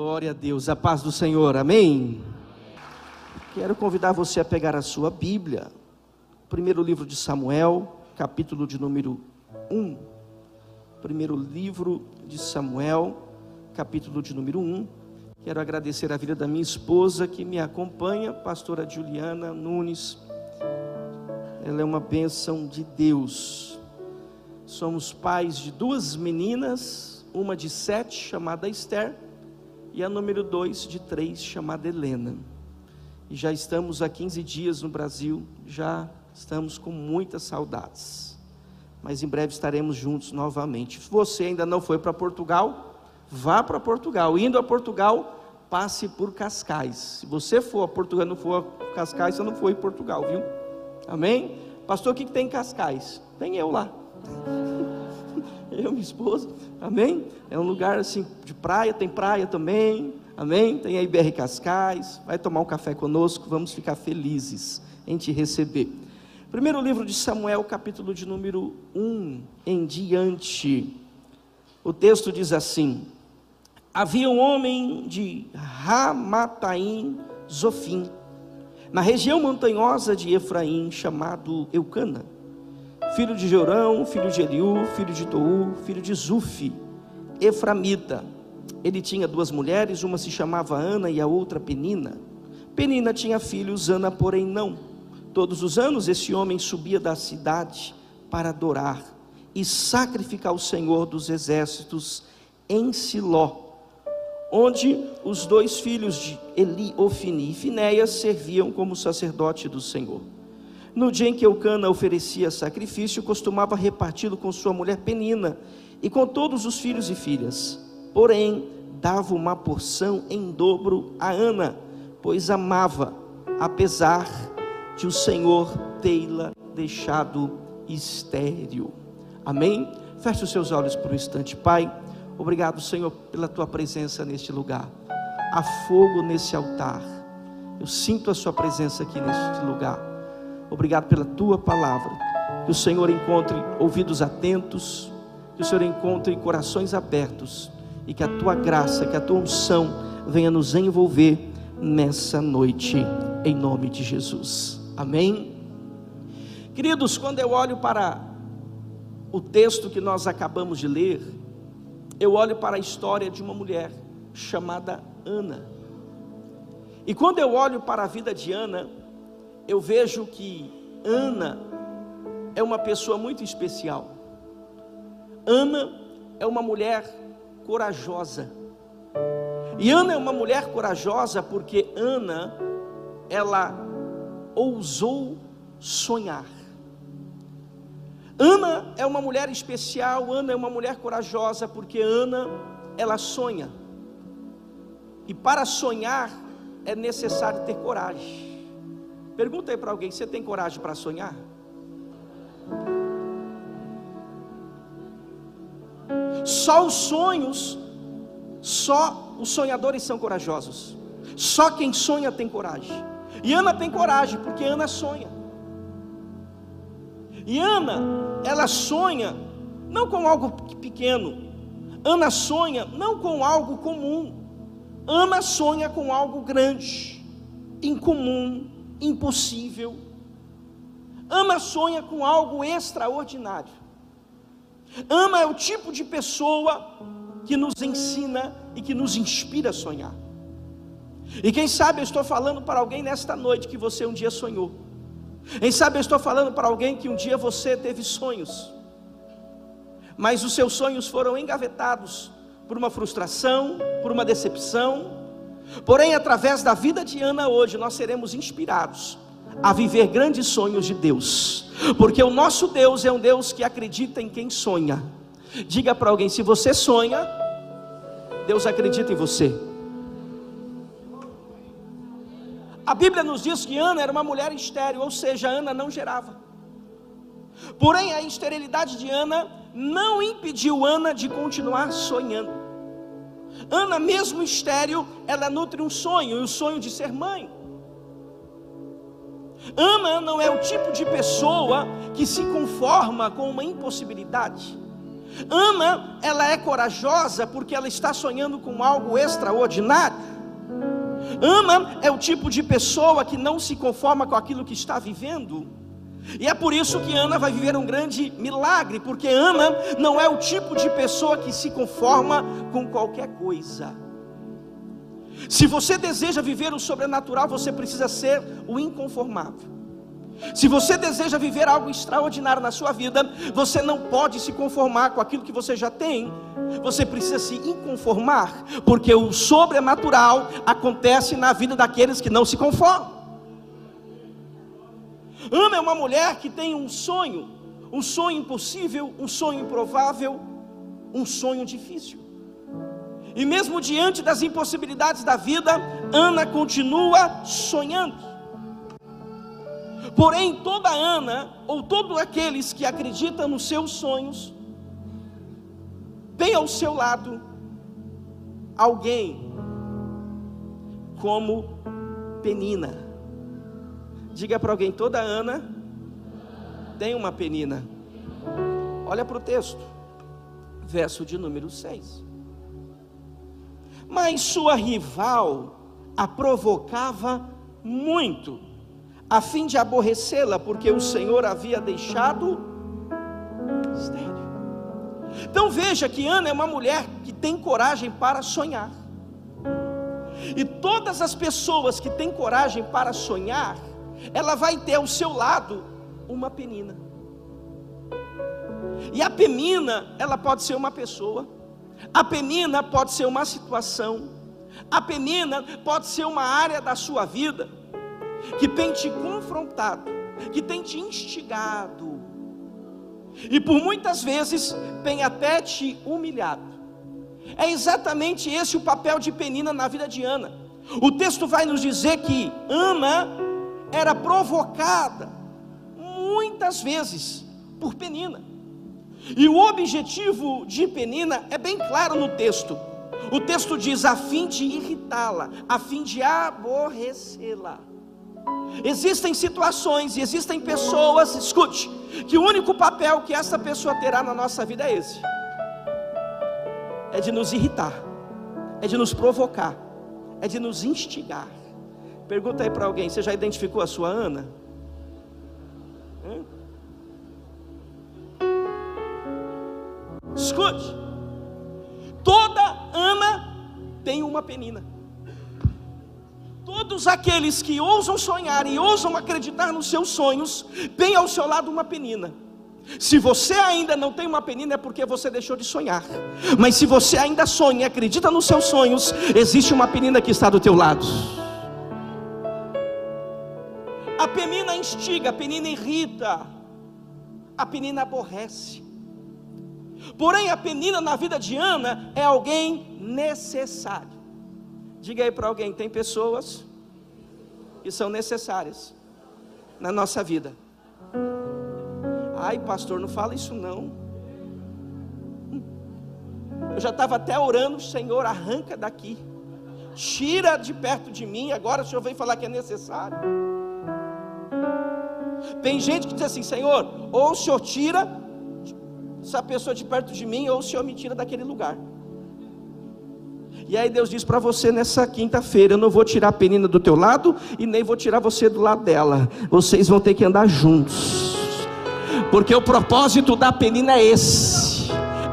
Glória a Deus, a paz do Senhor, amém? Quero convidar você a pegar a sua Bíblia, primeiro livro de Samuel, capítulo de número 1. Primeiro livro de Samuel, capítulo de número 1. Quero agradecer a vida da minha esposa que me acompanha, pastora Juliana Nunes. Ela é uma bênção de Deus. Somos pais de duas meninas, uma de sete, chamada Esther, e a número dois de três, chamada Helena. E já estamos há 15 dias no Brasil, já estamos com muitas saudades. Mas em breve estaremos juntos novamente. Se você ainda não foi para Portugal, vá para Portugal. Indo a Portugal, passe por Cascais. Se você for a Portugal não for a Cascais, você não foi em Portugal, viu? Amém? Pastor, o que, que tem em Cascais? Tem eu lá. Eu, minha esposa, amém? É um lugar assim de praia, tem praia também, amém? Tem aí BR Cascais, vai tomar um café conosco, vamos ficar felizes em te receber. Primeiro livro de Samuel, capítulo de número 1 em diante. O texto diz assim: Havia um homem de Ramataim Zofim, na região montanhosa de Efraim, chamado Eucana filho de Jorão, filho de Eliú, filho de Tou, filho de Zufi, Eframita. Ele tinha duas mulheres, uma se chamava Ana e a outra Penina. Penina tinha filhos, Ana, porém, não. Todos os anos esse homem subia da cidade para adorar e sacrificar o Senhor dos exércitos em Siló, onde os dois filhos de Eli, Ofini e Finéias serviam como sacerdote do Senhor. No dia em que Eucana oferecia sacrifício, costumava reparti-lo com sua mulher Penina e com todos os filhos e filhas. Porém, dava uma porção em dobro a Ana, pois amava, apesar de o Senhor tê-la deixado estéril. Amém? Feche os seus olhos por um instante, Pai. Obrigado, Senhor, pela tua presença neste lugar. Há fogo nesse altar. Eu sinto a sua presença aqui neste lugar. Obrigado pela tua palavra. Que o Senhor encontre ouvidos atentos, que o Senhor encontre corações abertos e que a tua graça, que a tua unção venha nos envolver nessa noite, em nome de Jesus. Amém. Queridos, quando eu olho para o texto que nós acabamos de ler, eu olho para a história de uma mulher chamada Ana. E quando eu olho para a vida de Ana, eu vejo que Ana é uma pessoa muito especial. Ana é uma mulher corajosa. E Ana é uma mulher corajosa porque Ana ela ousou sonhar. Ana é uma mulher especial, Ana é uma mulher corajosa porque Ana ela sonha. E para sonhar é necessário ter coragem. Pergunta aí para alguém: você tem coragem para sonhar? Só os sonhos, só os sonhadores são corajosos. Só quem sonha tem coragem. E Ana tem coragem, porque Ana sonha. E Ana, ela sonha não com algo pequeno. Ana sonha não com algo comum. Ana sonha com algo grande, incomum, impossível. Ama sonha com algo extraordinário. Ama é o tipo de pessoa que nos ensina e que nos inspira a sonhar. E quem sabe eu estou falando para alguém nesta noite que você um dia sonhou. Quem sabe eu estou falando para alguém que um dia você teve sonhos, mas os seus sonhos foram engavetados por uma frustração, por uma decepção, Porém, através da vida de Ana hoje, nós seremos inspirados a viver grandes sonhos de Deus, porque o nosso Deus é um Deus que acredita em quem sonha. Diga para alguém: se você sonha, Deus acredita em você. A Bíblia nos diz que Ana era uma mulher estéril, ou seja, Ana não gerava. Porém, a esterilidade de Ana não impediu Ana de continuar sonhando. Ana, mesmo estéril, ela nutre um sonho, o sonho de ser mãe. Ana não é o tipo de pessoa que se conforma com uma impossibilidade. Ana, ela é corajosa porque ela está sonhando com algo extraordinário. Ana é o tipo de pessoa que não se conforma com aquilo que está vivendo. E é por isso que Ana vai viver um grande milagre, porque Ana não é o tipo de pessoa que se conforma com qualquer coisa. Se você deseja viver o sobrenatural, você precisa ser o inconformável. Se você deseja viver algo extraordinário na sua vida, você não pode se conformar com aquilo que você já tem. Você precisa se inconformar, porque o sobrenatural acontece na vida daqueles que não se conformam. Ana é uma mulher que tem um sonho, um sonho impossível, um sonho improvável, um sonho difícil. E mesmo diante das impossibilidades da vida, Ana continua sonhando. Porém, toda Ana, ou todos aqueles que acreditam nos seus sonhos, tem ao seu lado alguém como Penina. Diga para alguém: toda Ana tem uma Penina. Olha para o texto, verso de número 6. Mas sua rival a provocava muito a fim de aborrecê-la, porque o Senhor havia deixado estéreo. Então veja que Ana é uma mulher que tem coragem para sonhar. E todas as pessoas que têm coragem para sonhar, ela vai ter ao seu lado uma penina. E a penina, ela pode ser uma pessoa, a penina pode ser uma situação, a penina pode ser uma área da sua vida que tem te confrontado, que tem te instigado, e por muitas vezes tem até te humilhado. É exatamente esse o papel de Penina na vida de Ana. O texto vai nos dizer que Ana era provocada muitas vezes por Penina. E o objetivo de Penina é bem claro no texto. O texto diz a fim de irritá-la, a fim de aborrecê-la. Existem situações e existem pessoas, escute, que o único papel que essa pessoa terá na nossa vida é esse: é de nos irritar, é de nos provocar, é de nos instigar. Pergunta aí para alguém: você já identificou a sua Ana? Escute, toda Ana tem uma penina. Todos aqueles que ousam sonhar e ousam acreditar nos seus sonhos, têm ao seu lado uma penina. Se você ainda não tem uma penina, é porque você deixou de sonhar. Mas se você ainda sonha e acredita nos seus sonhos, existe uma penina que está do teu lado. Instiga, a penina irrita, a penina aborrece. Porém, a penina na vida de Ana é alguém necessário. Diga aí para alguém: tem pessoas que são necessárias na nossa vida. Ai, pastor, não fala isso não. Eu já estava até orando, Senhor, arranca daqui, tira de perto de mim. Agora o Senhor vem falar que é necessário. Tem gente que diz assim, Senhor, ou o Senhor tira essa pessoa de perto de mim, ou o Senhor me tira daquele lugar. E aí Deus diz para você nessa quinta-feira: eu não vou tirar a penina do teu lado e nem vou tirar você do lado dela. Vocês vão ter que andar juntos. Porque o propósito da penina é esse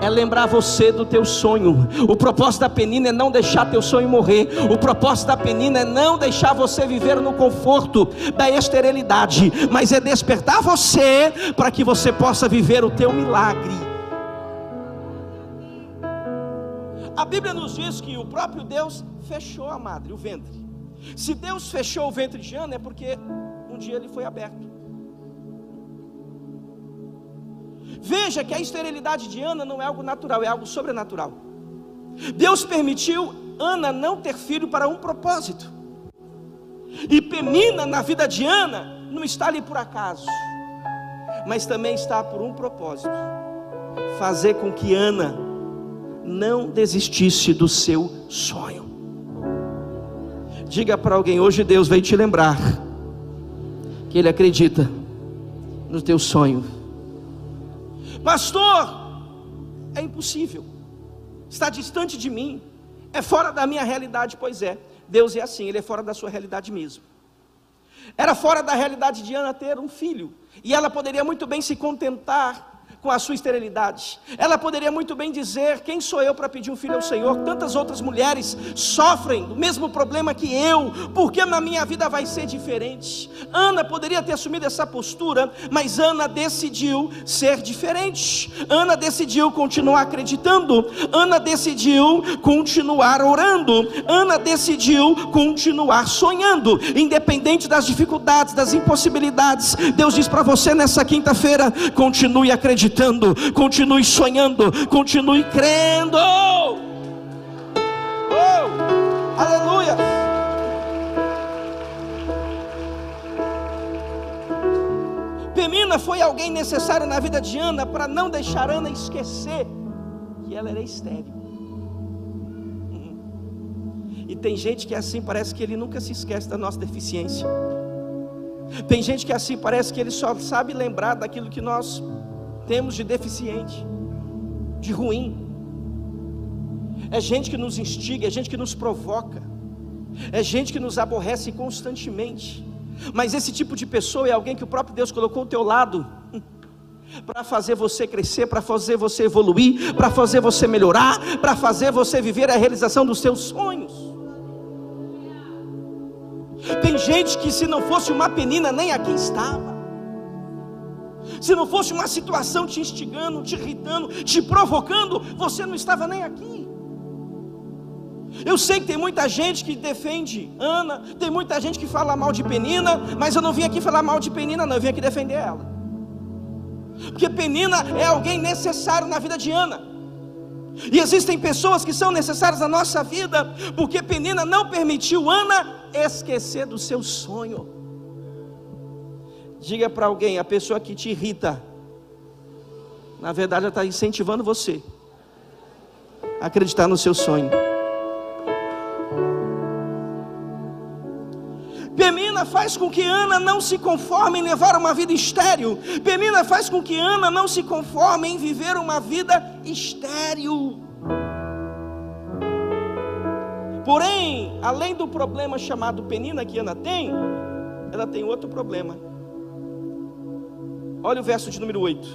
é lembrar você do teu sonho. O propósito da penina é não deixar teu sonho morrer. O propósito da penina é não deixar você viver no conforto da esterilidade, mas é despertar você para que você possa viver o teu milagre. A Bíblia nos diz que o próprio Deus fechou a madre, o ventre. Se Deus fechou o ventre de Ana, é porque um dia ele foi aberto. Veja que a esterilidade de Ana não é algo natural, é algo sobrenatural. Deus permitiu Ana não ter filho para um propósito. E Penina na vida de Ana não está ali por acaso, mas também está por um propósito: fazer com que Ana não desistisse do seu sonho. Diga para alguém: hoje Deus veio te lembrar que Ele acredita no teu sonho. Pastor, é impossível, está distante de mim, é fora da minha realidade. Pois é, Deus é assim, Ele é fora da sua realidade mesmo. Era fora da realidade de Ana ter um filho, e ela poderia muito bem se contentar com a sua esterilidade. Ela poderia muito bem dizer: Quem sou eu para pedir um filho ao Senhor? Tantas outras mulheres sofrem do mesmo problema que eu, porque na minha vida vai ser diferente. Ana poderia ter assumido essa postura, mas Ana decidiu ser diferente. Ana decidiu continuar acreditando. Ana decidiu continuar orando. Ana decidiu continuar sonhando, independente das dificuldades, das impossibilidades. Deus diz para você nessa quinta-feira: continue acreditando acreditando, continue sonhando, continue crendo. Oh, aleluia. Pemina foi alguém necessário na vida de Ana para não deixar Ana esquecer que ela era estéril. Uhum. E tem gente que é assim, parece que ele nunca se esquece da nossa deficiência. Tem gente que é assim, parece que ele só sabe lembrar daquilo que nós temos de deficiente, de ruim. É gente que nos instiga, é gente que nos provoca, é gente que nos aborrece constantemente. Mas esse tipo de pessoa é alguém que o próprio Deus colocou ao teu lado para fazer você crescer, para fazer você evoluir, para fazer você melhorar, para fazer você viver a realização dos seus sonhos. Tem gente que se não fosse uma penina nem aqui estava se não fosse uma situação te instigando, te irritando, te provocando, você não estava nem aqui. Eu sei que tem muita gente que defende Ana, tem muita gente que fala mal de Penina, mas eu não vim aqui falar mal de Penina, não, eu vim aqui defender ela. Porque Penina é alguém necessário na vida de Ana. E existem pessoas que são necessárias na nossa vida, porque Penina não permitiu Ana esquecer do seu sonho. Diga para alguém, a pessoa que te irrita, na verdade ela está incentivando você a acreditar no seu sonho. Pemina faz com que Ana não se conforme em levar uma vida estéril. Pemina faz com que Ana não se conforme em viver uma vida estéril. Porém, além do problema chamado penina que Ana tem, ela tem outro problema. Olha o verso de número 8.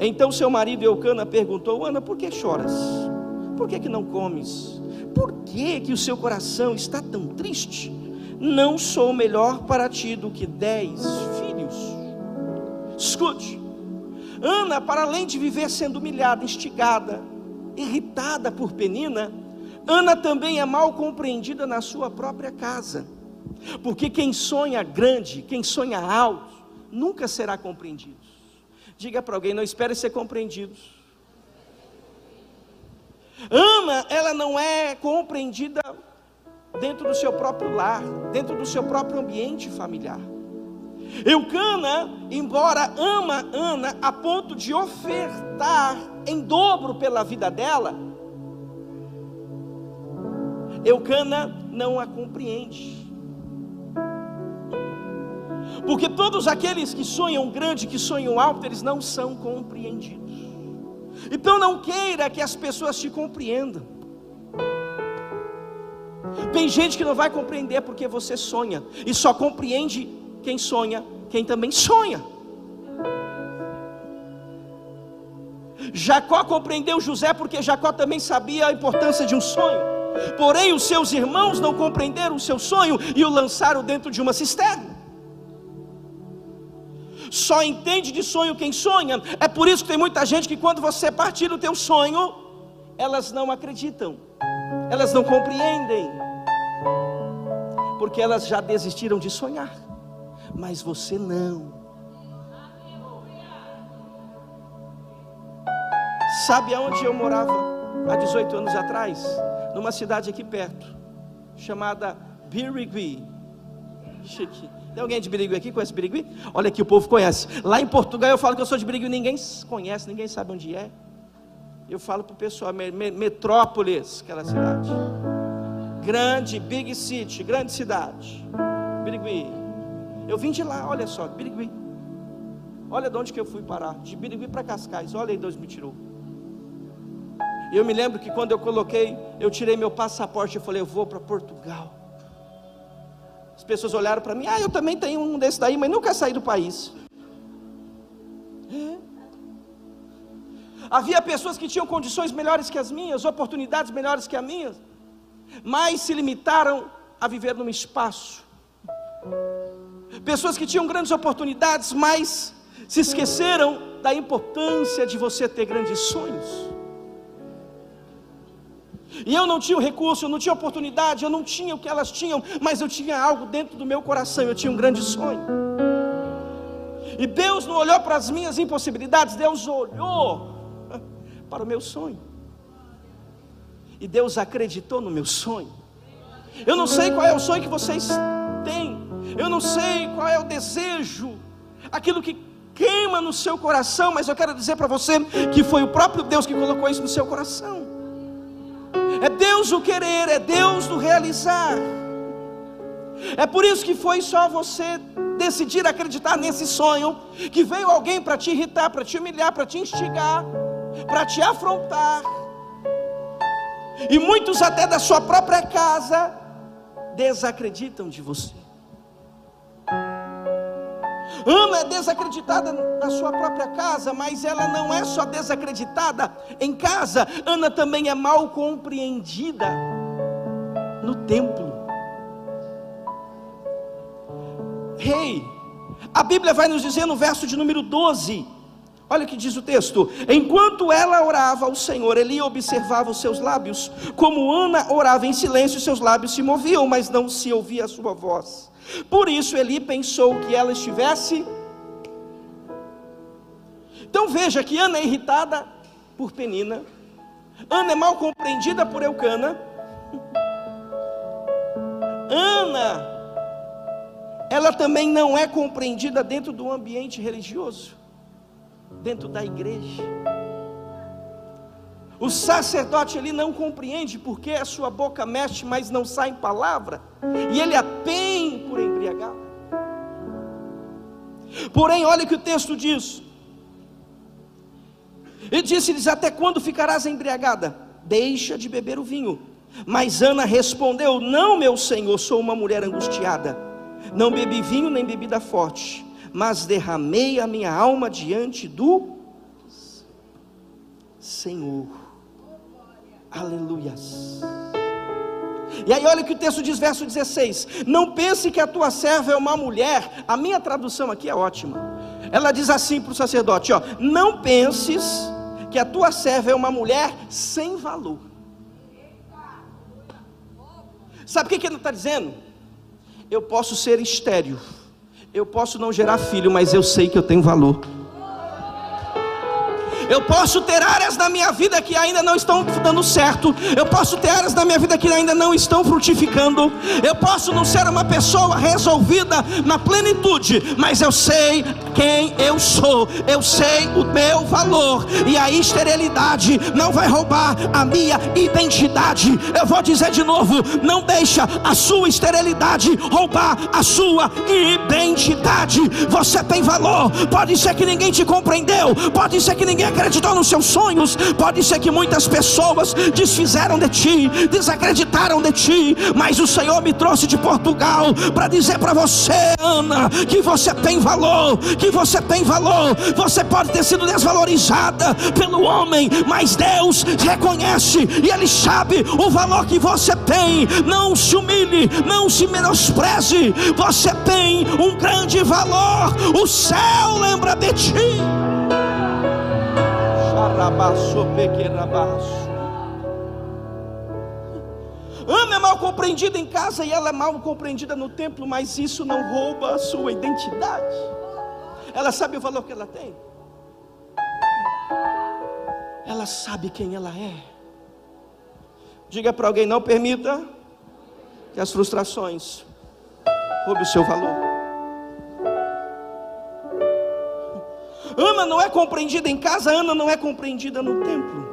Então seu marido Eucana perguntou: Ana, por que choras? Por que, que não comes? Por que, que o seu coração está tão triste? Não sou melhor para ti do que dez filhos. Escute, Ana, para além de viver sendo humilhada, instigada, irritada por Penina, Ana também é mal compreendida na sua própria casa. Porque quem sonha grande, quem sonha alto, nunca será compreendido. Diga para alguém, não espere ser compreendido. Ana, ela não é compreendida dentro do seu próprio lar, dentro do seu próprio ambiente familiar. Eucana, embora ama Ana a ponto de ofertar em dobro pela vida dela, Eucana não a compreende. Porque todos aqueles que sonham grande, que sonham alto, eles não são compreendidos. Então não queira que as pessoas te compreendam. Tem gente que não vai compreender porque você sonha, e só compreende quem sonha, quem também sonha. Jacó compreendeu José porque Jacó também sabia a importância de um sonho. Porém, os seus irmãos não compreenderam o seu sonho e o lançaram dentro de uma cisterna. Só entende de sonho quem sonha. É por isso que tem muita gente que quando você partilha o teu sonho, elas não acreditam. Elas não compreendem. Porque elas já desistiram de sonhar. Mas você não. Sabe aonde eu morava há 18 anos atrás? Numa cidade aqui perto, chamada Birigui. Chique. Tem alguém de Birigui aqui? Conhece Birigui? Olha aqui, o povo conhece. Lá em Portugal eu falo que eu sou de Birigui, ninguém conhece, ninguém sabe onde é. Eu falo para o pessoal, Metrópolis, aquela cidade. Grande, big city, grande cidade. Birigui. Eu vim de lá, olha só, Birigui. Olha de onde que eu fui parar. De Birigui para Cascais, olha aí, Deus me tirou. E eu me lembro que quando eu coloquei, eu tirei meu passaporte, eu falei, eu vou para Portugal. As pessoas olharam para mim, ah, eu também tenho um desse daí, mas nunca saí do país. É. Havia pessoas que tinham condições melhores que as minhas, oportunidades melhores que as minhas, mas se limitaram a viver num espaço. Pessoas que tinham grandes oportunidades, mas se esqueceram da importância de você ter grandes sonhos. E eu não tinha o recurso, eu não tinha oportunidade, eu não tinha o que elas tinham, mas eu tinha algo dentro do meu coração, eu tinha um grande sonho. E Deus não olhou para as minhas impossibilidades, Deus olhou para o meu sonho. E Deus acreditou no meu sonho. Eu não sei qual é o sonho que vocês têm, eu não sei qual é o desejo, aquilo que queima no seu coração, mas eu quero dizer para você que foi o próprio Deus que colocou isso no seu coração. É Deus o querer, é Deus o realizar. É por isso que foi só você decidir acreditar nesse sonho, que veio alguém para te irritar, para te humilhar, para te instigar, para te afrontar. E muitos até da sua própria casa desacreditam de você. Ana é desacreditada na sua própria casa, mas ela não é só desacreditada em casa, Ana também é mal compreendida no templo. Rei, hey, a Bíblia vai nos dizer no verso de número 12, Olha o que diz o texto: enquanto ela orava ao Senhor, ele observava os seus lábios, como Ana orava em silêncio, seus lábios se moviam, mas não se ouvia a sua voz. Por isso Eli pensou que ela estivesse. Então veja que Ana é irritada por Penina, Ana é mal compreendida por Eucana, Ana, ela também não é compreendida dentro do ambiente religioso, dentro da igreja. O sacerdote ele não compreende porque a sua boca mexe, mas não sai em palavra, e ele a tem por embriagar. Porém, olha o que o texto diz. Ele disse-lhes: Até quando ficarás embriagada? Deixa de beber o vinho. Mas Ana respondeu: Não, meu senhor, sou uma mulher angustiada. Não bebi vinho nem bebida forte, mas derramei a minha alma diante do Senhor. Aleluias. E aí, olha o que o texto diz, verso 16: Não pense que a tua serva é uma mulher. A minha tradução aqui é ótima. Ela diz assim para o sacerdote: ó, Não penses que a tua serva é uma mulher sem valor. Sabe o que, que ele está dizendo? Eu posso ser estéreo, eu posso não gerar filho, mas eu sei que eu tenho valor. Eu posso ter áreas na minha vida que ainda não estão dando certo. Eu posso ter áreas na minha vida que ainda não estão frutificando. Eu posso não ser uma pessoa resolvida na plenitude, mas eu sei quem eu sou. Eu sei o meu valor. E a esterilidade não vai roubar a minha identidade. Eu vou dizer de novo: não deixa a sua esterilidade roubar a sua identidade. Você tem valor. Pode ser que ninguém te compreendeu. Pode ser que ninguém acreditou nos seus sonhos. Pode ser que muitas pessoas desfizeram de ti, desacreditaram de ti, mas o Senhor me trouxe de Portugal para dizer para você, Ana, que você tem valor, que você tem valor. Você pode ter sido desvalorizada pelo homem, mas Deus reconhece e Ele sabe o valor que você tem. Não se humilhe, não se menospreze. Você tem um grande valor. O céu lembra de ti. Ana é mal compreendida em casa e ela é mal compreendida no templo, mas isso não rouba a sua identidade. Ela sabe o valor que ela tem. Ela sabe quem ela é. Diga para alguém: não permita que as frustrações roubem o seu valor. Ana não é compreendida em casa, Ana não é compreendida no templo.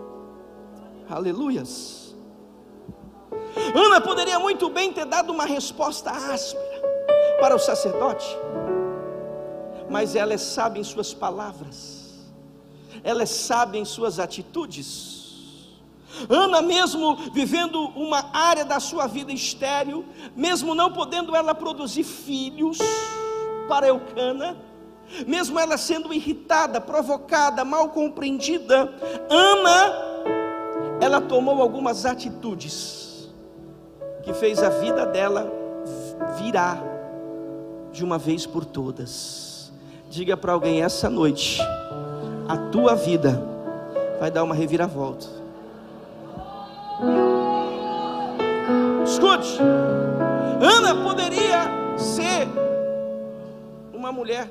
Aleluias. Ana poderia muito bem ter dado uma resposta áspera para o sacerdote, mas ela é sábia em suas palavras, ela é sábia em suas atitudes. Ana, mesmo vivendo uma área da sua vida estéril, mesmo não podendo ela produzir filhos para Eucana, mesmo ela sendo irritada, provocada, mal compreendida, Ana, ela tomou algumas atitudes que fez a vida dela virar de uma vez por todas. Diga para alguém essa noite, a tua vida vai dar uma reviravolta. Escute, Ana poderia ser uma mulher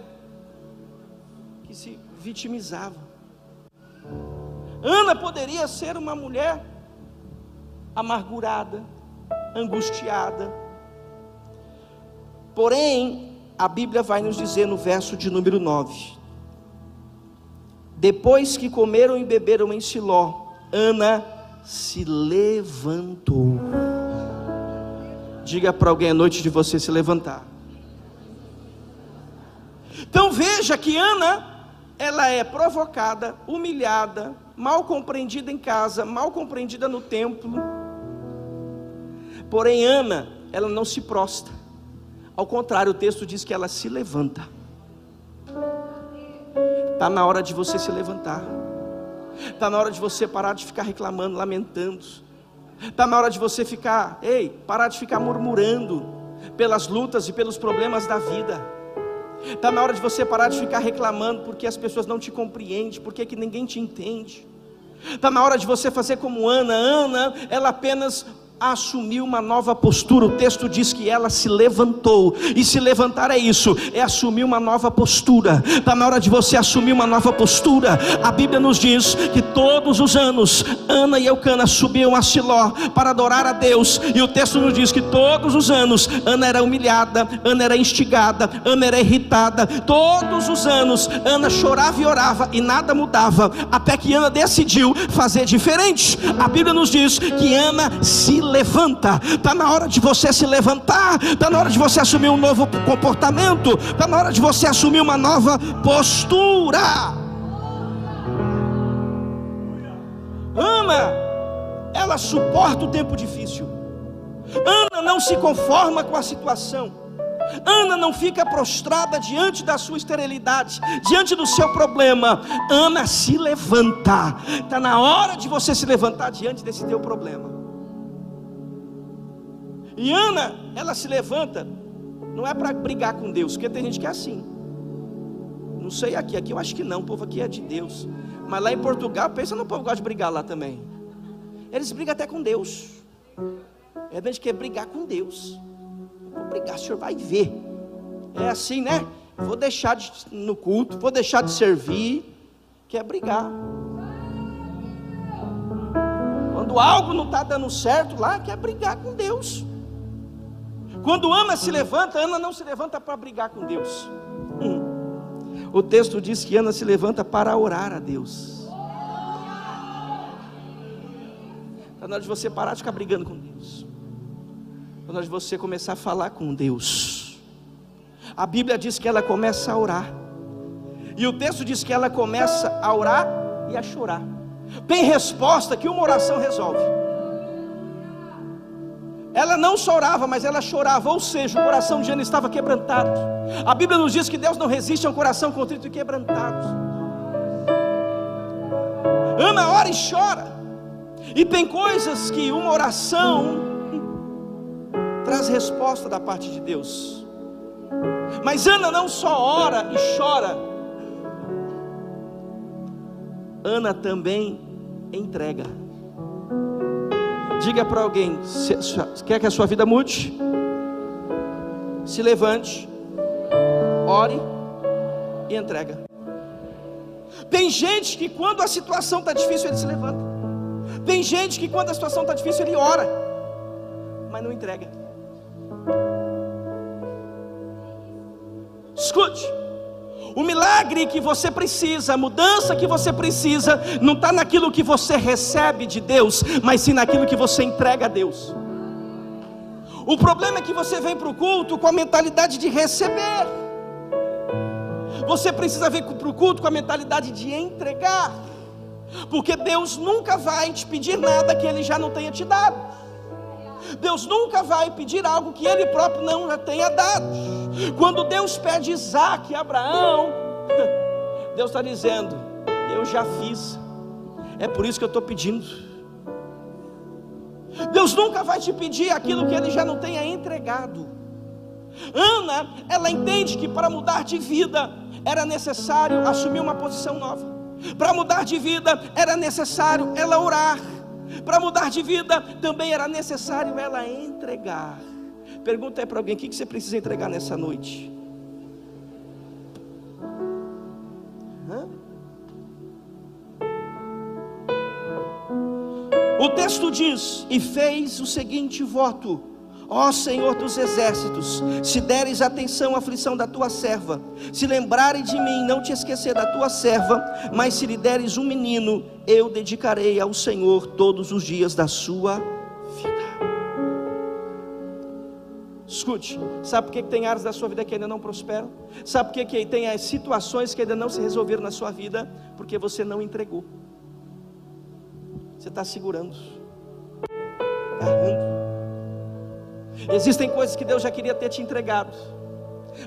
que se vitimizava. Ana poderia ser uma mulher amargurada, angustiada. Porém, a Bíblia vai nos dizer no verso de número 9: Depois que comeram e beberam em Siló, Ana se levantou. Diga para alguém a noite de você se levantar. Então veja que Ana, ela é provocada, humilhada, mal compreendida em casa, mal compreendida no templo. Porém, Ana, ela não se prostra. Ao contrário, o texto diz que ela se levanta. Está na hora de você se levantar. Está na hora de você parar de ficar reclamando, lamentando. Está na hora de você ficar, ei, parar de ficar murmurando pelas lutas e pelos problemas da vida. Está na hora de você parar de ficar reclamando porque as pessoas não te compreendem, porque que ninguém te entende. Está na hora de você fazer como Ana. Ana, ela apenas assumiu uma nova postura. O texto diz que ela se levantou. E se levantar é isso, é assumir uma nova postura. Está na hora de você assumir uma nova postura. A Bíblia nos diz que todos os anos Ana e Eucana subiam a Siló para adorar a Deus. E o texto nos diz que todos os anos Ana era humilhada, Ana era instigada, Ana era irritada. Todos os anos Ana chorava e orava e nada mudava. Até que Ana decidiu fazer diferente. A Bíblia nos diz que Ana se levanta. Está na hora de você se levantar. Está na hora de você assumir um novo comportamento. Está na hora de você assumir uma nova postura. Ana, ela suporta o tempo difícil. Ana não se conforma com a situação. Ana não fica prostrada diante da sua esterilidade, diante do seu problema. Ana se levanta. Está na hora de você se levantar diante desse teu problema. E Ana, ela se levanta, não é para brigar com Deus, porque tem gente que é assim. Não sei aqui, aqui eu acho que não, o povo aqui é de Deus. Mas lá em Portugal, pensa no povo gosta de brigar lá também. Eles brigam até com Deus. É gente que quer brigar com Deus. Vou brigar, o senhor vai ver. É assim, né? Vou deixar de, no culto, vou deixar de servir. Quer brigar. Quando algo não está dando certo lá, quer brigar com Deus. Quando Ana se levanta, Ana não se levanta para brigar com Deus. Hum. O texto diz que Ana se levanta para orar a Deus. Está na hora de você parar de ficar brigando com Deus. Está na hora de você começar a falar com Deus. A Bíblia diz que ela começa a orar. E o texto diz que ela começa a orar e a chorar. Tem resposta que uma oração resolve. Ela não chorava, mas ela chorava, ou seja, o coração de Ana estava quebrantado. A Bíblia nos diz que Deus não resiste a um coração contrito e quebrantado. Ana ora e chora. E tem coisas que uma oração traz resposta da parte de Deus. Mas Ana não só ora e chora, Ana também entrega. Diga para alguém: quer que a sua vida mude? Se levante, ore e entrega. Tem gente que quando a situação está difícil ele se levanta. Tem gente que quando a situação está difícil ele ora, mas não entrega. Escute. O milagre que você precisa, a mudança que você precisa, não está naquilo que você recebe de Deus, mas sim naquilo que você entrega a Deus. O problema é que você vem para o culto com a mentalidade de receber. Você precisa vir para o culto com a mentalidade de entregar, porque Deus nunca vai te pedir nada que Ele já não tenha te dado. Deus nunca vai pedir algo que Ele próprio não já tenha dado. Quando Deus pede Isaac e Abraão, Deus está dizendo: Eu já fiz, é por isso que eu estou pedindo. Deus nunca vai te pedir aquilo que Ele já não tenha entregado. Ana, ela entende que para mudar de vida era necessário assumir uma posição nova. Para mudar de vida era necessário ela orar. Para mudar de vida também era necessário ela entregar. Pergunta é para alguém: o que você precisa entregar nessa noite? Hã? O texto diz: E fez o seguinte voto Ó Senhor dos exércitos, se deres atenção à aflição da tua serva, se lembrarem de mim, não te esquecer da tua serva, mas se lhe deres um menino, eu dedicarei ao Senhor todos os dias da sua vida. Escute, sabe por que tem áreas da sua vida que ainda não prosperam? Sabe por que tem as situações que ainda não se resolveram na sua vida? Porque você não entregou. Você está segurando, agarrando. Existem coisas que Deus já queria ter te entregado,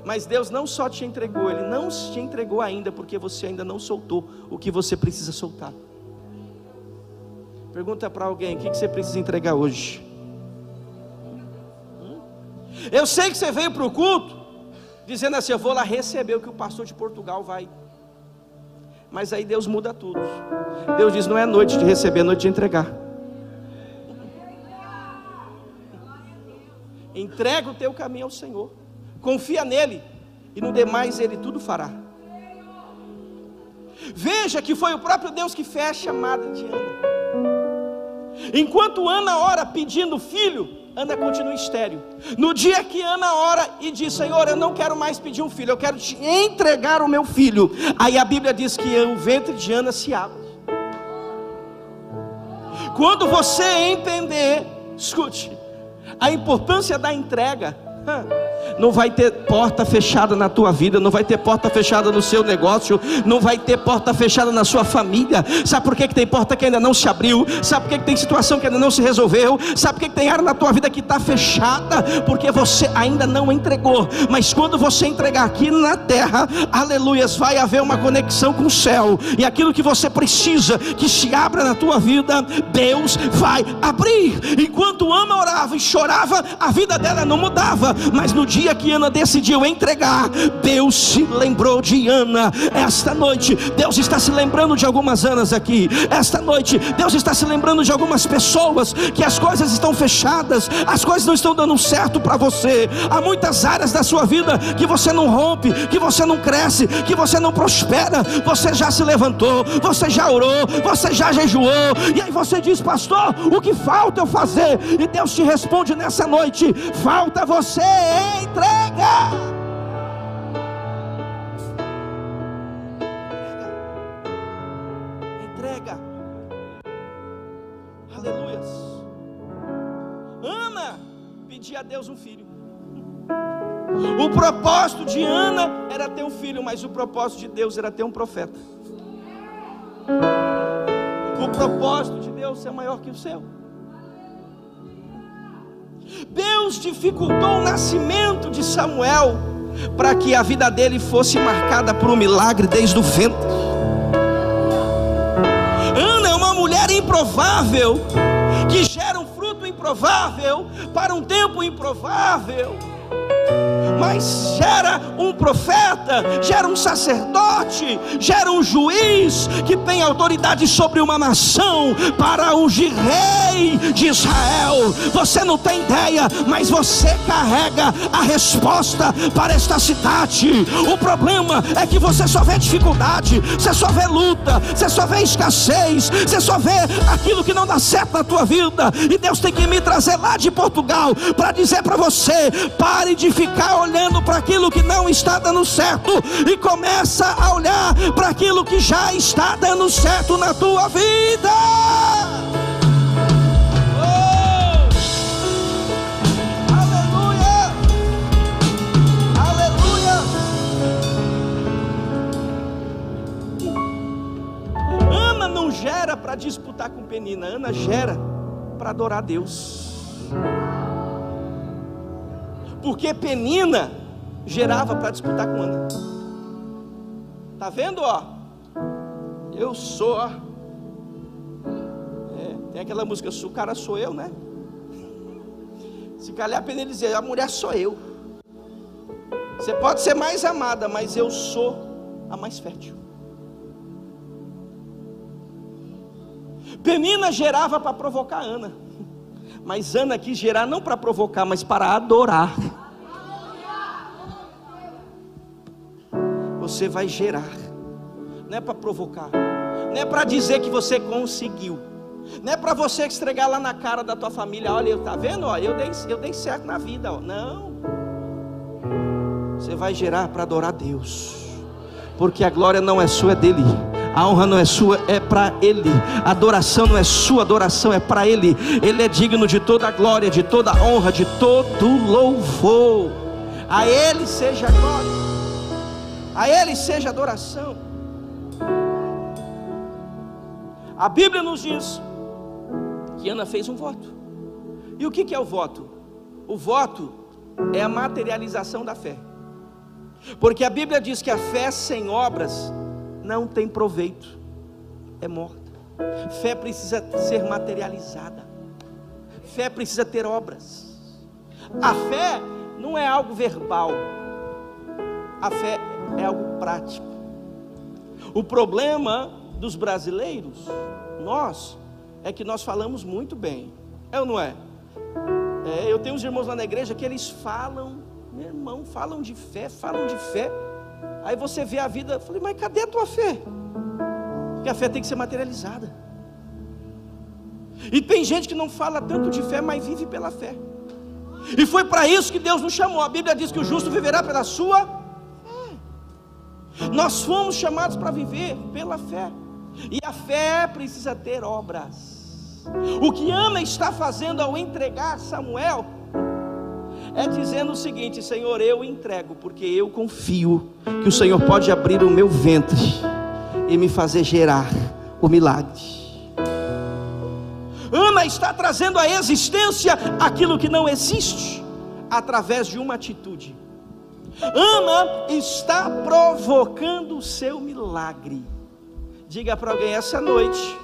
mas Deus não só te entregou, Ele não te entregou ainda, porque você ainda não soltou o que você precisa soltar. Pergunta para alguém: o que você precisa entregar hoje? Eu sei que você veio para o culto, dizendo assim: eu vou lá receber o que o pastor de Portugal vai. Mas aí Deus muda tudo. Deus diz: não é noite de receber, é noite de entregar. Entrega o teu caminho ao Senhor. Confia nele e no demais ele tudo fará. Veja que foi o próprio Deus que fez a chamada de Ana. Enquanto Ana ora pedindo filho, Ana continua estéreo. No dia que Ana ora e diz: Senhor, eu não quero mais pedir um filho, eu quero te entregar o meu filho. Aí a Bíblia diz que o ventre de Ana se abre. Quando você entender, escute, a importância da entrega. Não vai ter porta fechada na tua vida, não vai ter porta fechada no seu negócio, não vai ter porta fechada na sua família. Sabe por que, que tem porta que ainda não se abriu? Sabe por que, que tem situação que ainda não se resolveu? Sabe por que, que tem área na tua vida que está fechada? Porque você ainda não entregou. Mas quando você entregar aqui na terra, aleluias, vai haver uma conexão com o céu. E aquilo que você precisa que se abra na tua vida, Deus vai abrir. Enquanto Ana orava e chorava, a vida dela não mudava mas no dia que Ana decidiu entregar, Deus se lembrou de Ana. Esta noite, Deus está se lembrando de algumas Anas aqui. Esta noite, Deus está se lembrando de algumas pessoas que as coisas estão fechadas, as coisas não estão dando certo para você. Há muitas áreas da sua vida que você não rompe, que você não cresce, que você não prospera. Você já se levantou, você já orou, você já jejuou, e aí você diz, pastor, o que falta eu fazer? E Deus te responde nessa noite: falta você entrega. Entrega. Aleluias. Ana pedia a Deus um filho. O propósito de Ana era ter um filho, mas o propósito de Deus era ter um profeta. O propósito de Deus é maior que o seu. Deus dificultou o nascimento de Samuel para que a vida dele fosse marcada por um milagre desde o ventre. Ana é uma mulher improvável que gera um fruto improvável para um tempo improvável mas gera um profeta, gera um sacerdote, gera um juiz que tem autoridade sobre uma nação para ungir rei de Israel. Você não tem ideia, mas você carrega a resposta para esta cidade. O problema é que você só vê dificuldade, você só vê luta, você só vê escassez, você só vê aquilo que não dá certo na tua vida. E Deus tem que me trazer lá de Portugal para dizer para você: pare de ficar olhando para aquilo que não está dando certo e começa a olhar para aquilo que já está dando certo na tua vida. Oh! Aleluia! Aleluia! Ana não gera para disputar com Penina, Ana gera para adorar Deus. Porque Penina gerava para disputar com Ana. Tá vendo, ó? Eu sou, ó. É, tem aquela música, o cara sou eu, né? Se calhar a pena ele dizer, a mulher sou eu. Você pode ser mais amada, mas eu sou a mais fértil. Penina gerava para provocar Ana. Mas Ana quis gerar não para provocar, mas para adorar. Você vai gerar, não é para provocar, não é para dizer que você conseguiu, não é para você estregar lá na cara da tua família, olha, tá vendo? Ó, eu, dei, eu dei certo na vida, ó. não. Você vai gerar para adorar Deus, porque a glória não é sua, é dele. A honra não é sua, é para Ele. A adoração não é sua, adoração é para Ele. Ele é digno de toda a glória, de toda a honra, de todo louvor. A Ele seja a glória, a Ele seja adoração. A Bíblia nos diz que Ana fez um voto. E o que é o voto? O voto é a materialização da fé. Porque a Bíblia diz que a fé sem obras não tem proveito, é morta. Fé precisa ser materializada, fé precisa ter obras. A fé não é algo verbal, a fé é algo prático. O problema dos brasileiros, nós, é que nós falamos muito bem, é ou não é? é eu tenho uns irmãos lá na igreja que eles falam, meu irmão, falam de fé, falam de fé Aí você vê a vida, eu falei, mas cadê a tua fé? Porque a fé tem que ser materializada. E tem gente que não fala tanto de fé, mas vive pela fé. E foi para isso que Deus nos chamou. A Bíblia diz que o justo viverá pela sua. Nós fomos chamados para viver pela fé. E a fé precisa ter obras. O que Ana está fazendo ao entregar Samuel é dizendo o seguinte: Senhor, eu entrego, porque eu confio que o Senhor pode abrir o meu ventre e me fazer gerar o milagre. Ana está trazendo à existência aquilo que não existe, através de uma atitude. Ana está provocando o seu milagre. Diga para alguém essa noite,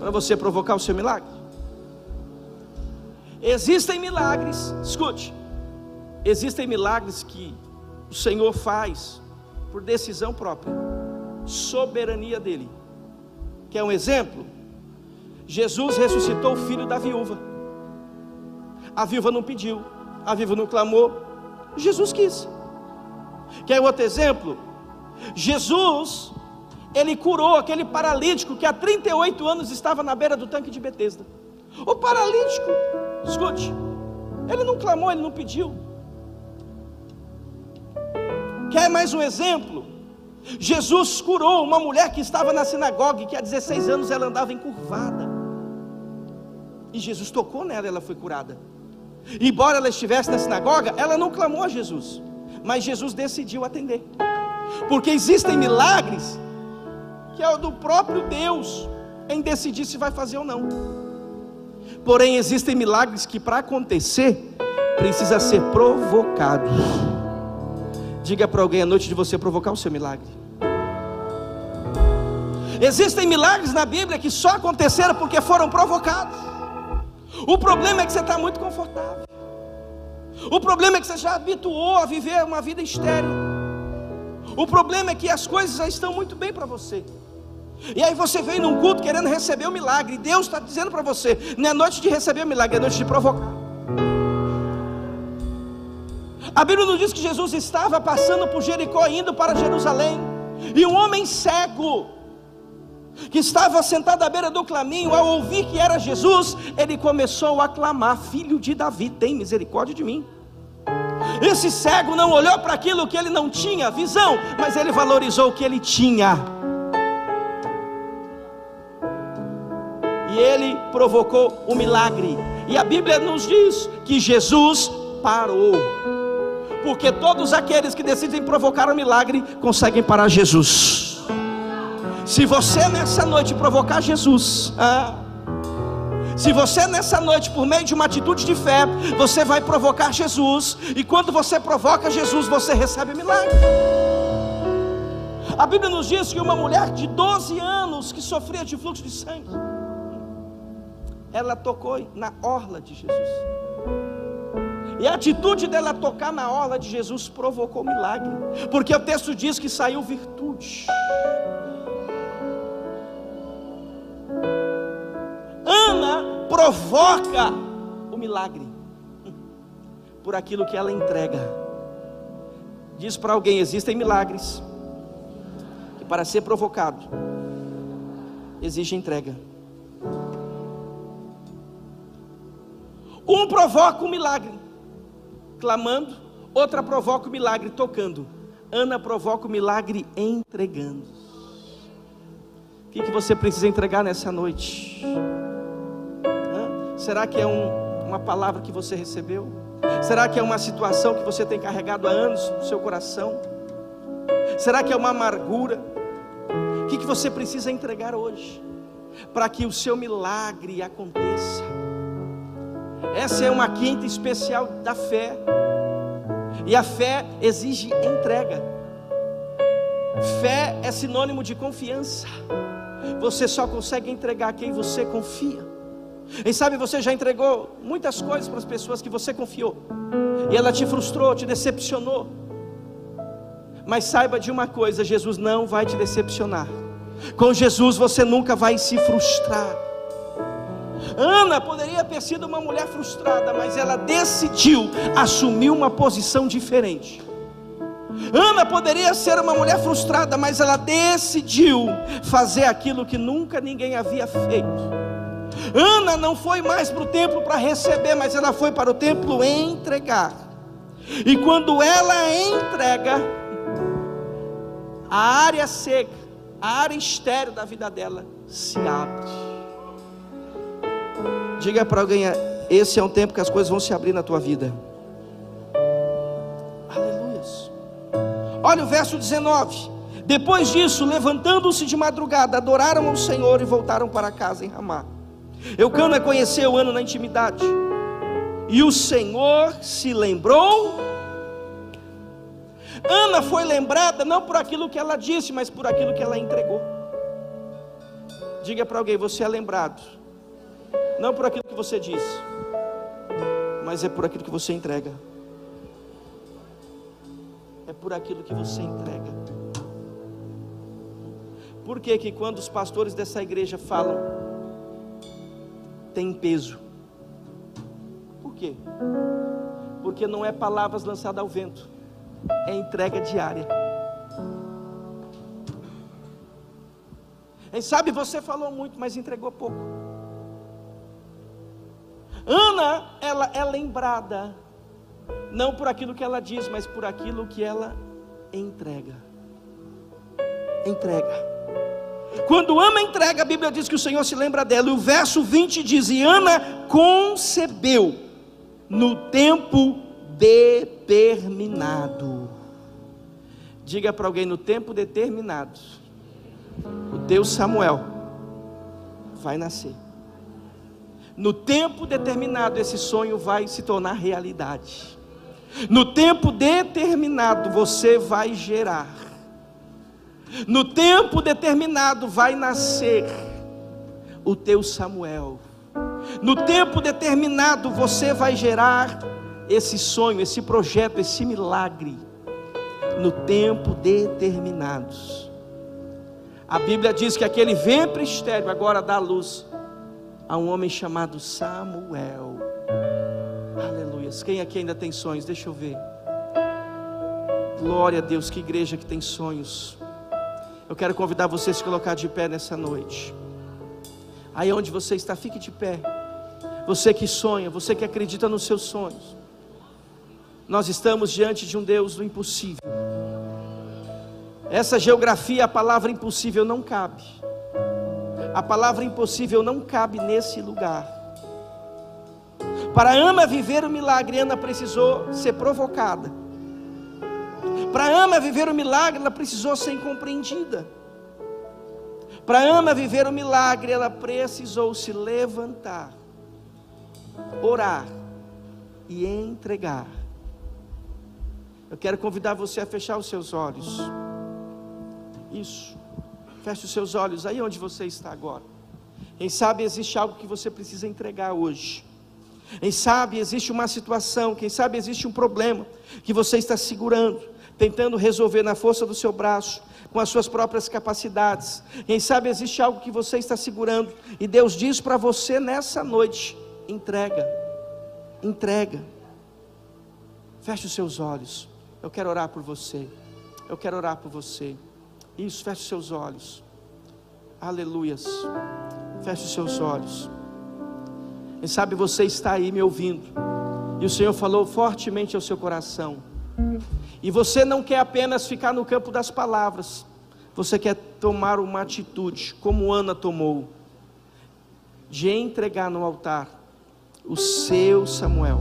para você provocar o seu milagre. Existem milagres, escute, existem milagres que o Senhor faz por decisão própria, soberania dEle. Quer um exemplo? Jesus ressuscitou o filho da viúva. A viúva não pediu, a viúva não clamou, Jesus quis. Quer outro exemplo? Jesus, ele curou aquele paralítico que há 38 anos estava na beira do tanque de Betesda. O paralítico Escute, ele não clamou, ele não pediu. Quer mais um exemplo? Jesus curou uma mulher que estava na sinagoga e que há 16 anos ela andava encurvada. E Jesus tocou nela ela foi curada. Embora ela estivesse na sinagoga, ela não clamou a Jesus, mas Jesus decidiu atender. Porque existem milagres que é o do próprio Deus em decidir se vai fazer ou não. Porém, existem milagres que para acontecer precisa ser provocado. Diga para alguém a noite de você provocar o seu milagre. Existem milagres na Bíblia que só aconteceram porque foram provocados. O problema é que você está muito confortável. O problema é que você já habituou a viver uma vida estéril. O problema é que as coisas já estão muito bem para você. E aí você vem num culto querendo receber o milagre. E Deus está dizendo para você: não é noite de receber o milagre, é noite de provocar. A Bíblia nos diz que Jesus estava passando por Jericó, indo para Jerusalém. E um homem cego, que estava sentado à beira do caminho, ao ouvir que era Jesus, ele começou a clamar: Filho de Davi, tem misericórdia de mim. Esse cego não olhou para aquilo que ele não tinha visão, mas ele valorizou o que ele tinha. ele provocou o milagre. E a Bíblia nos diz que Jesus parou. Porque todos aqueles que decidem provocar o milagre conseguem parar Jesus. Se você nessa noite provocar Jesus, ah, se você nessa noite, por meio de uma atitude de fé, você vai provocar Jesus, e quando você provoca Jesus, você recebe milagre. A Bíblia nos diz que uma mulher de 12 anos que sofria de fluxo de sangue, ela tocou na orla de Jesus. E a atitude dela tocar na orla de Jesus provocou milagre, porque o texto diz que saiu virtude. Provoca o milagre por aquilo que ela entrega. Diz para alguém: existem milagres que para ser provocado exige entrega. Um provoca o milagre clamando, outra provoca o milagre tocando. Ana provoca o milagre entregando. O que, que você precisa entregar nessa noite? Será que é um, uma palavra que você recebeu? Será que é uma situação que você tem carregado há anos no seu coração? Será que é uma amargura? O que, que você precisa entregar hoje para que o seu milagre aconteça? Essa é uma quinta especial da fé. E a fé exige entrega. Fé é sinônimo de confiança. Você só consegue entregar quem você confia. E sabe, você já entregou muitas coisas para as pessoas que você confiou. E ela te frustrou, te decepcionou. Mas saiba de uma coisa: Jesus não vai te decepcionar. Com Jesus você nunca vai se frustrar. Ana poderia ter sido uma mulher frustrada, mas ela decidiu assumir uma posição diferente. Ana poderia ser uma mulher frustrada, mas ela decidiu fazer aquilo que nunca ninguém havia feito. Ana não foi mais para o templo para receber, mas ela foi para o templo entregar. E quando ela entrega, a área seca, a área estéreo da vida dela se abre. Diga para alguém: esse é um tempo que as coisas vão se abrir na tua vida. Aleluia. Olha o verso 19. Depois disso, levantando-se de madrugada, adoraram ao Senhor e voltaram para casa em Ramá. Eucana conheceu Ana na intimidade. E o Senhor se lembrou. Ana foi lembrada não por aquilo que ela disse, mas por aquilo que ela entregou. Diga para alguém: você é lembrado não por aquilo que você diz, mas é por aquilo que você entrega. É por aquilo que você entrega. Por que que quando os pastores dessa igreja falam tem peso? Por quê? Porque não é palavras lançadas ao vento, é entrega diária. Quem sabe você falou muito, mas entregou pouco. Ana, ela é lembrada, não por aquilo que ela diz, mas por aquilo que ela entrega. Entrega. Quando Ana entrega, a Bíblia diz que o Senhor se lembra dela. E o verso 20 diz: E Ana concebeu no tempo determinado. Diga para alguém: no tempo determinado, o teu Samuel vai nascer no tempo determinado, esse sonho vai se tornar realidade. No tempo determinado, você vai gerar. No tempo determinado, vai nascer o teu Samuel. No tempo determinado, você vai gerar esse sonho, esse projeto, esse milagre. No tempo determinado. A Bíblia diz que aquele ventre estéreo agora dá luz a um homem chamado Samuel. Aleluia. Quem aqui ainda tem sonhos? Deixa eu ver. Glória a Deus, que igreja que tem sonhos. Eu quero convidar você a se colocar de pé nessa noite. Aí onde você está, fique de pé. Você que sonha, você que acredita nos seus sonhos. Nós estamos diante de um Deus do impossível. Essa geografia, a palavra impossível não cabe. A palavra impossível não cabe nesse lugar. Para Ana viver o milagre, Ana precisou ser provocada. Para Ana viver o milagre, ela precisou ser incompreendida. Para Ana viver o milagre, ela precisou se levantar, orar e entregar. Eu quero convidar você a fechar os seus olhos. Isso. Feche os seus olhos aí onde você está agora. Quem sabe existe algo que você precisa entregar hoje. Quem sabe existe uma situação, quem sabe existe um problema que você está segurando, tentando resolver na força do seu braço, com as suas próprias capacidades. Quem sabe existe algo que você está segurando e Deus diz para você nessa noite: entrega, entrega. Feche os seus olhos. Eu quero orar por você. Eu quero orar por você. Isso, feche os seus olhos. Aleluias. Feche os seus olhos. Quem sabe você está aí me ouvindo. E o Senhor falou fortemente ao seu coração. E você não quer apenas ficar no campo das palavras. Você quer tomar uma atitude, como Ana tomou, de entregar no altar o seu Samuel.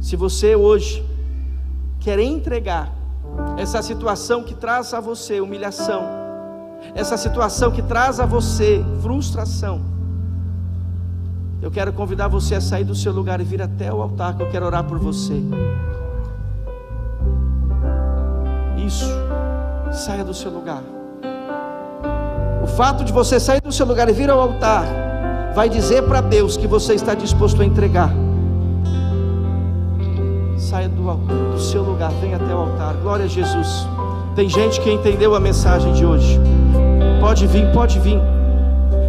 Se você hoje quer entregar essa situação que traz a você humilhação, essa situação que traz a você frustração, eu quero convidar você a sair do seu lugar e vir até o altar que eu quero orar por você. Isso, saia do seu lugar. O fato de você sair do seu lugar e vir ao altar vai dizer para Deus que você está disposto a entregar saia do, do seu lugar, venha até o altar. Glória a Jesus. Tem gente que entendeu a mensagem de hoje. Pode vir, pode vir.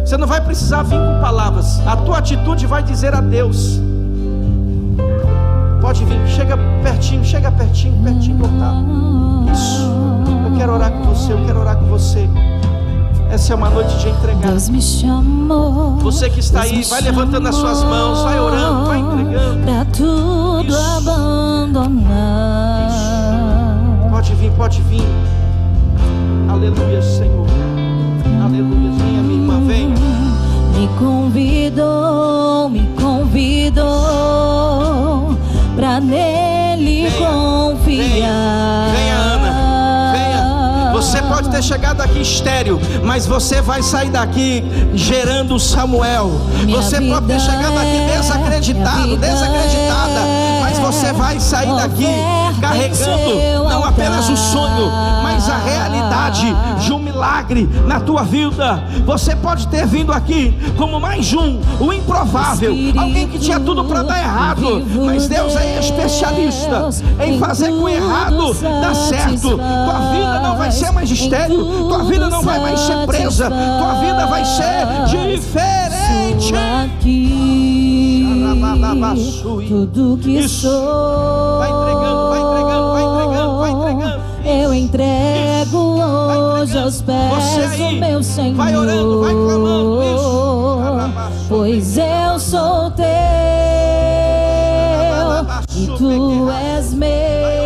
Você não vai precisar vir com palavras. A tua atitude vai dizer a Deus. Pode vir, chega pertinho, chega pertinho, pertinho do altar. Isso. Eu quero orar com você, eu quero orar com você. Essa é uma noite de entregar. Deus me chamou. Você que está aí, vai levantando as suas mãos, vai orando, vai entregando. Pra tudo Isso. abandonar. Pode vir, pode vir. Aleluia, Senhor. Você pode ter chegado aqui estéreo, mas você vai sair daqui gerando Samuel. Minha Você pode ter vida chegado aqui é- desacreditado, desacreditada, mas você vai sair daqui carregando não apenas o sonho, mas a realidade de milagre na tua vida. Você pode ter vindo aqui como mais um, o improvável, alguém que tinha tudo para dar errado, mas Deus é especialista em fazer com o errado dar certo. Tua vida não vai ser mais estéreo, tua vida não vai mais ser presa, tua vida vai ser diferente. Tudo que Isso. sou. Vai entregando, vai entregando, vai entregando, vai entregando. Eu entrego hoje aos pés do meu Senhor. vai orando, vai clamando, isso. Pois eu sou teu e tu és meu.